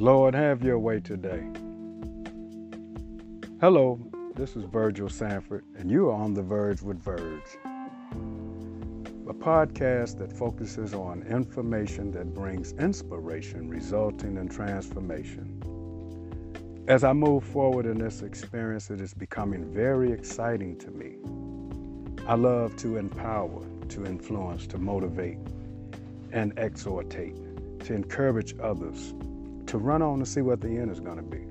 Lord, have your way today. Hello, this is Virgil Sanford, and you are on The Verge with Verge, a podcast that focuses on information that brings inspiration, resulting in transformation. As I move forward in this experience, it is becoming very exciting to me. I love to empower, to influence, to motivate, and exhortate, to encourage others, to run on to see what the end is going to be.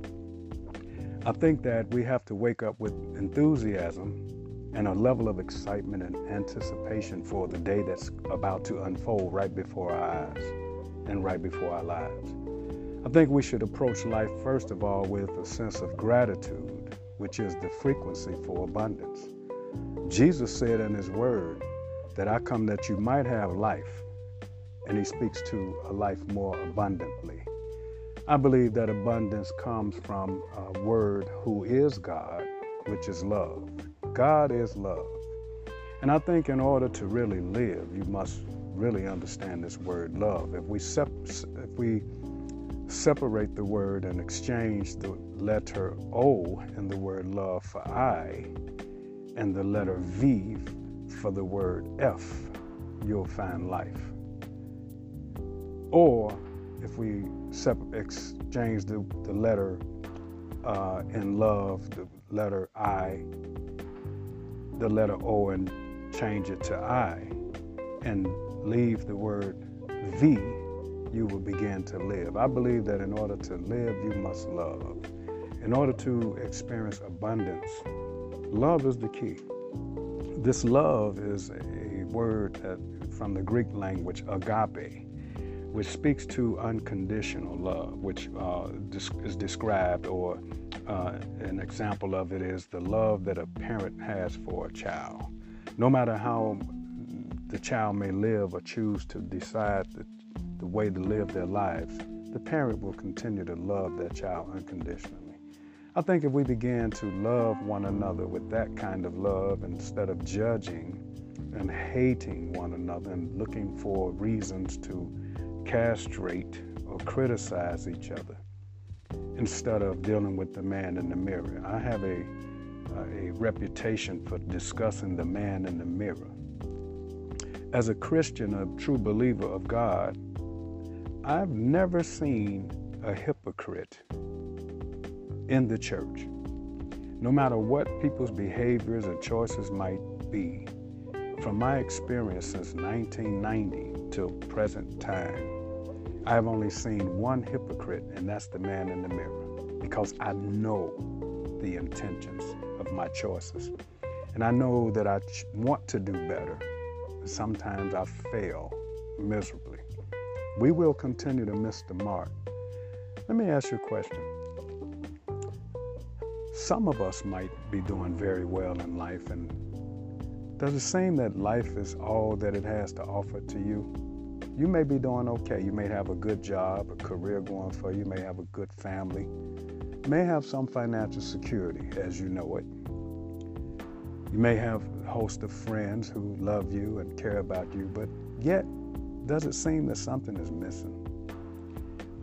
I think that we have to wake up with enthusiasm and a level of excitement and anticipation for the day that's about to unfold right before our eyes and right before our lives. I think we should approach life, first of all, with a sense of gratitude, which is the frequency for abundance. Jesus said in His Word that I come that you might have life, and He speaks to a life more abundantly. I believe that abundance comes from a word who is God, which is love. God is love. And I think in order to really live, you must really understand this word love. If we, sep- if we separate the word and exchange the letter O in the word love for I and the letter V for the word F, you'll find life. Or if we exchange the, the letter uh, in love, the letter I, the letter O, and change it to I, and leave the word V, you will begin to live. I believe that in order to live, you must love. In order to experience abundance, love is the key. This love is a word that, from the Greek language, agape, which speaks to unconditional love, which uh, is described, or uh, an example of it is the love that a parent has for a child. No matter how the child may live or choose to decide the the way to live their lives, the parent will continue to love their child unconditionally. I think if we begin to love one another with that kind of love instead of judging and hating one another and looking for reasons to castrate or criticize each other instead of dealing with the man in the mirror. I have a, uh, a reputation for discussing the man in the mirror. As a Christian, a true believer of God, I've never seen a hypocrite in the church. No matter what people's behaviors and choices might be, from my experience since 1990 till present time, I have only seen one hypocrite, and that's the man in the mirror, because I know the intentions of my choices. And I know that I want to do better. Sometimes I fail miserably we will continue to miss the mark. Let me ask you a question. Some of us might be doing very well in life, and does it seem that life is all that it has to offer to you? You may be doing okay. You may have a good job, a career going for you, you may have a good family, you may have some financial security as you know it. You may have a host of friends who love you and care about you, but yet does it seem that something is missing?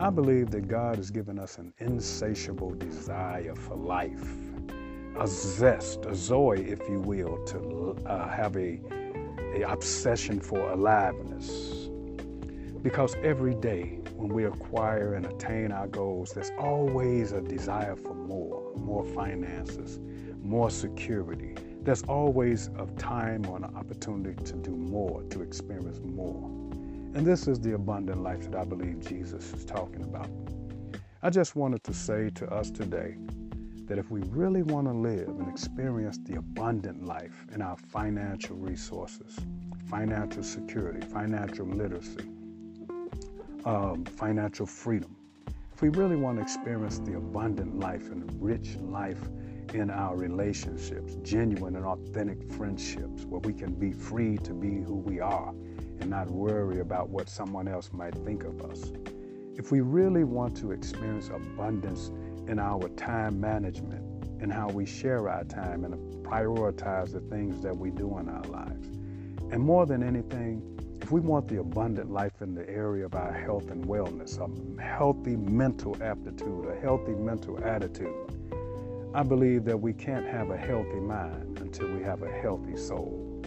I believe that God has given us an insatiable desire for life, a zest, a zoe, if you will, to uh, have a, a obsession for aliveness. Because every day when we acquire and attain our goals, there's always a desire for more, more finances, more security. There's always a time or an opportunity to do more, to experience more. And this is the abundant life that I believe Jesus is talking about. I just wanted to say to us today that if we really want to live and experience the abundant life in our financial resources, financial security, financial literacy, um, financial freedom, if we really want to experience the abundant life and rich life in our relationships, genuine and authentic friendships, where we can be free to be who we are and not worry about what someone else might think of us. If we really want to experience abundance in our time management and how we share our time and prioritize the things that we do in our lives, and more than anything, if we want the abundant life in the area of our health and wellness, a healthy mental aptitude, a healthy mental attitude, I believe that we can't have a healthy mind until we have a healthy soul.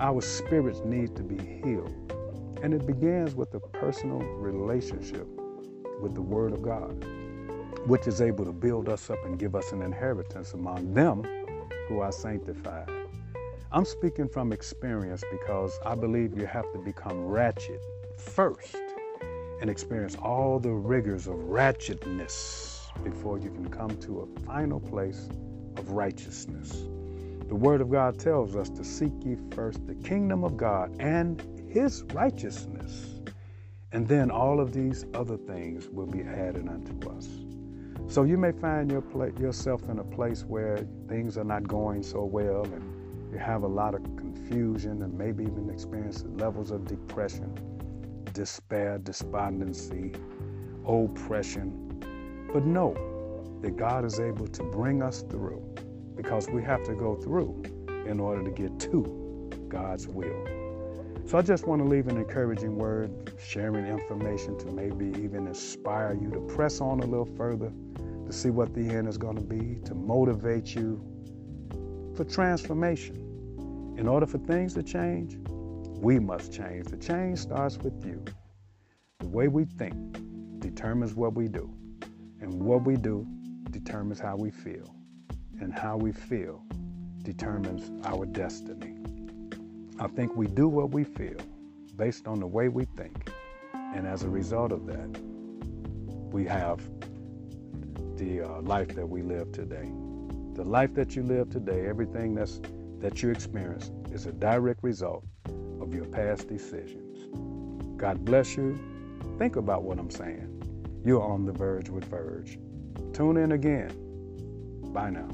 Our spirits need to be healed. And it begins with a personal relationship with the Word of God, which is able to build us up and give us an inheritance among them who are sanctified. I'm speaking from experience because I believe you have to become ratchet first and experience all the rigors of ratchetness before you can come to a final place of righteousness. The Word of God tells us to seek ye first the kingdom of God and His righteousness, and then all of these other things will be added unto us. So you may find your yourself in a place where things are not going so well and you have a lot of confusion and maybe even experience levels of depression, despair, despondency, oppression. But know that God is able to bring us through because we have to go through in order to get to God's will. So I just want to leave an encouraging word, sharing information to maybe even inspire you to press on a little further, to see what the end is going to be, to motivate you for transformation. In order for things to change, we must change. The change starts with you. The way we think determines what we do, and what we do determines how we feel, and how we feel determines our destiny. I think we do what we feel based on the way we think, and as a result of that, we have the uh, life that we live today. The life that you live today, everything that's that you experience is a direct result of your past decisions. God bless you. Think about what I'm saying. You're on the verge with Verge. Tune in again. Bye now.